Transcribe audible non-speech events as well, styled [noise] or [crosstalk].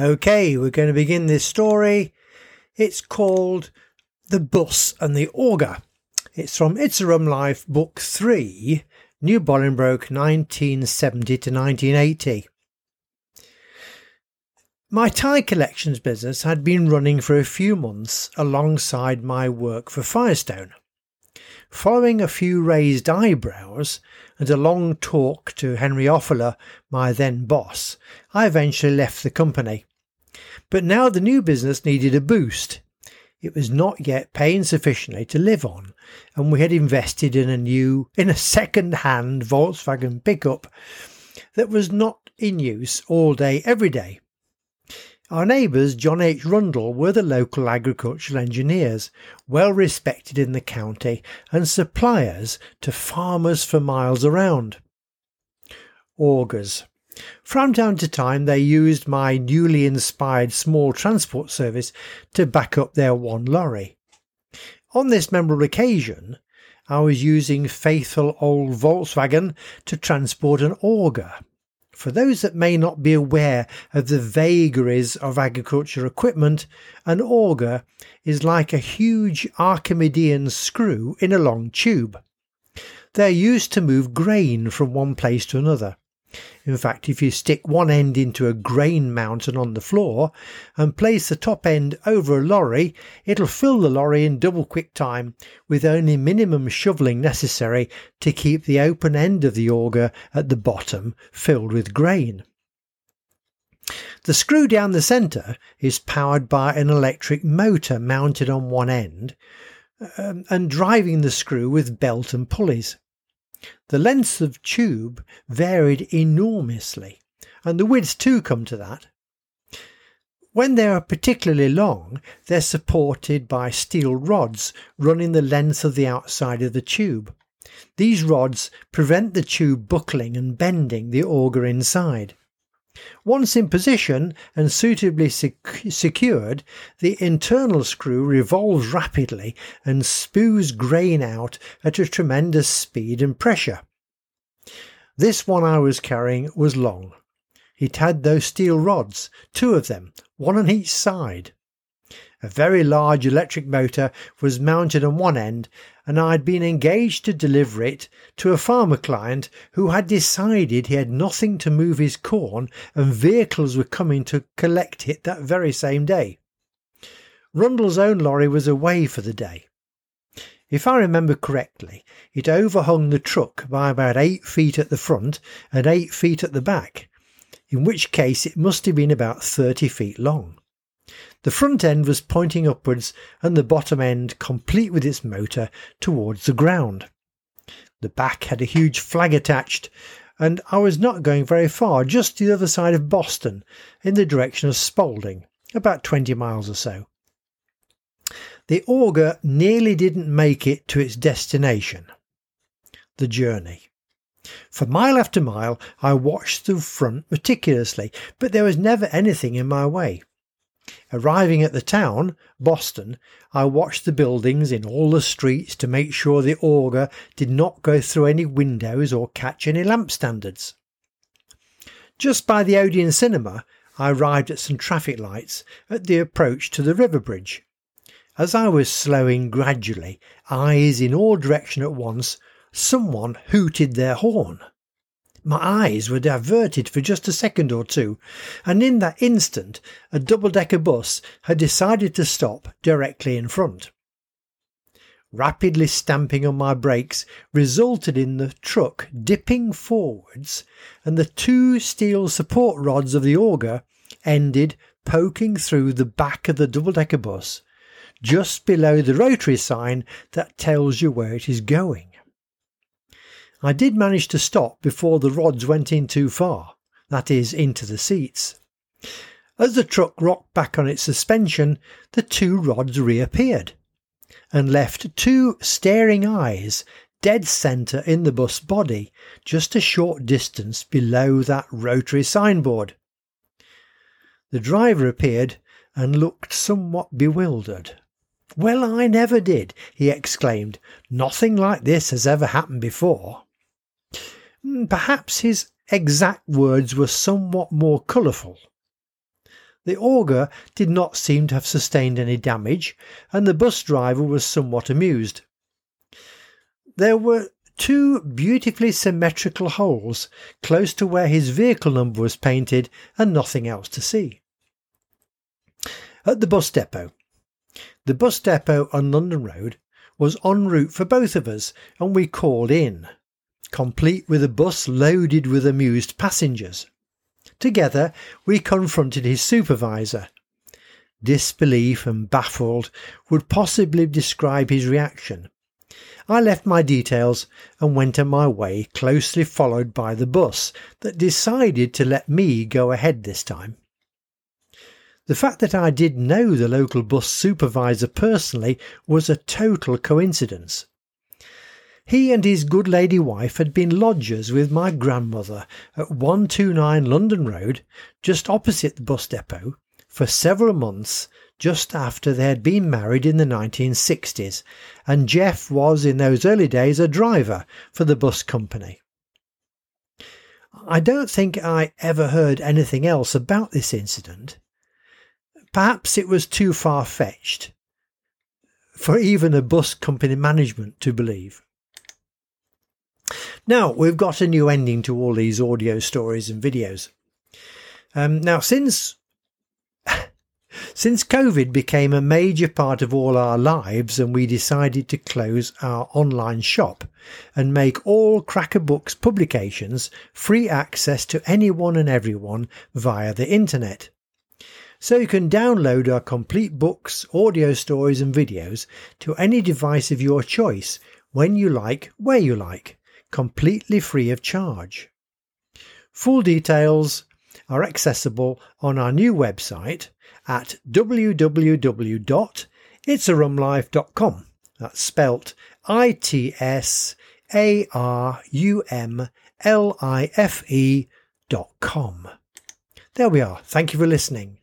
Okay, we're going to begin this story. It's called The Bus and the Auger. It's from It's a Rum Life, Book 3, New Bolingbroke, 1970 to 1980. My tie collections business had been running for a few months alongside my work for Firestone. Following a few raised eyebrows and a long talk to Henry Offaler, my then boss, I eventually left the company. But now the new business needed a boost. It was not yet paying sufficiently to live on, and we had invested in a new, in a second-hand Volkswagen pickup that was not in use all day, every day. Our neighbours, John H. Rundle, were the local agricultural engineers, well respected in the county and suppliers to farmers for miles around. Augers. From time to time, they used my newly inspired small transport service to back up their one lorry. On this memorable occasion, I was using faithful old Volkswagen to transport an auger for those that may not be aware of the vagaries of agriculture equipment, an auger is like a huge Archimedean screw in a long tube. They're used to move grain from one place to another. In fact, if you stick one end into a grain mountain on the floor and place the top end over a lorry, it'll fill the lorry in double quick time with only minimum shoveling necessary to keep the open end of the auger at the bottom filled with grain. The screw down the centre is powered by an electric motor mounted on one end um, and driving the screw with belt and pulleys. The lengths of tube varied enormously, and the widths too come to that. When they are particularly long, they're supported by steel rods running the length of the outside of the tube. These rods prevent the tube buckling and bending the auger inside. Once in position and suitably sec- secured, the internal screw revolves rapidly and spews grain out at a tremendous speed and pressure. This one I was carrying was long. It had those steel rods, two of them, one on each side. A very large electric motor was mounted on one end, and I had been engaged to deliver it to a farmer client who had decided he had nothing to move his corn and vehicles were coming to collect it that very same day. Rundle's own lorry was away for the day. If I remember correctly, it overhung the truck by about eight feet at the front and eight feet at the back, in which case it must have been about 30 feet long. The front end was pointing upwards and the bottom end, complete with its motor, towards the ground. The back had a huge flag attached, and I was not going very far, just the other side of Boston, in the direction of Spalding, about 20 miles or so. The auger nearly didn't make it to its destination. The journey. For mile after mile, I watched the front meticulously, but there was never anything in my way. Arriving at the town, Boston, I watched the buildings in all the streets to make sure the auger did not go through any windows or catch any lamp standards. Just by the Odeon Cinema, I arrived at some traffic lights at the approach to the river bridge. As I was slowing gradually, eyes in all directions at once, someone hooted their horn. My eyes were diverted for just a second or two, and in that instant a double decker bus had decided to stop directly in front. Rapidly stamping on my brakes resulted in the truck dipping forwards, and the two steel support rods of the auger ended poking through the back of the double decker bus, just below the rotary sign that tells you where it is going. I did manage to stop before the rods went in too far, that is, into the seats. As the truck rocked back on its suspension, the two rods reappeared and left two staring eyes dead centre in the bus body, just a short distance below that rotary signboard. The driver appeared and looked somewhat bewildered. Well, I never did, he exclaimed. Nothing like this has ever happened before. Hmm, perhaps his exact words were somewhat more colourful. The auger did not seem to have sustained any damage, and the bus driver was somewhat amused. There were two beautifully symmetrical holes close to where his vehicle number was painted and nothing else to see. At the bus depot. The bus depot on London Road was en route for both of us, and we called in, complete with a bus loaded with amused passengers. Together, we confronted his supervisor. Disbelief and baffled would possibly describe his reaction. I left my details and went on my way, closely followed by the bus that decided to let me go ahead this time. The fact that I did know the local bus supervisor personally was a total coincidence. He and his good lady wife had been lodgers with my grandmother at 129 London Road, just opposite the bus depot, for several months just after they had been married in the 1960s, and Jeff was in those early days a driver for the bus company. I don't think I ever heard anything else about this incident. Perhaps it was too far fetched for even a bus company management to believe. Now, we've got a new ending to all these audio stories and videos. Um, now, since [laughs] since COVID became a major part of all our lives and we decided to close our online shop and make all Cracker Books publications free access to anyone and everyone via the internet. So you can download our complete books, audio stories and videos to any device of your choice when you like, where you like completely free of charge. Full details are accessible on our new website at www.itsarumlife.com. That's spelt I T S A R U M L I F E dot com. There we are. Thank you for listening.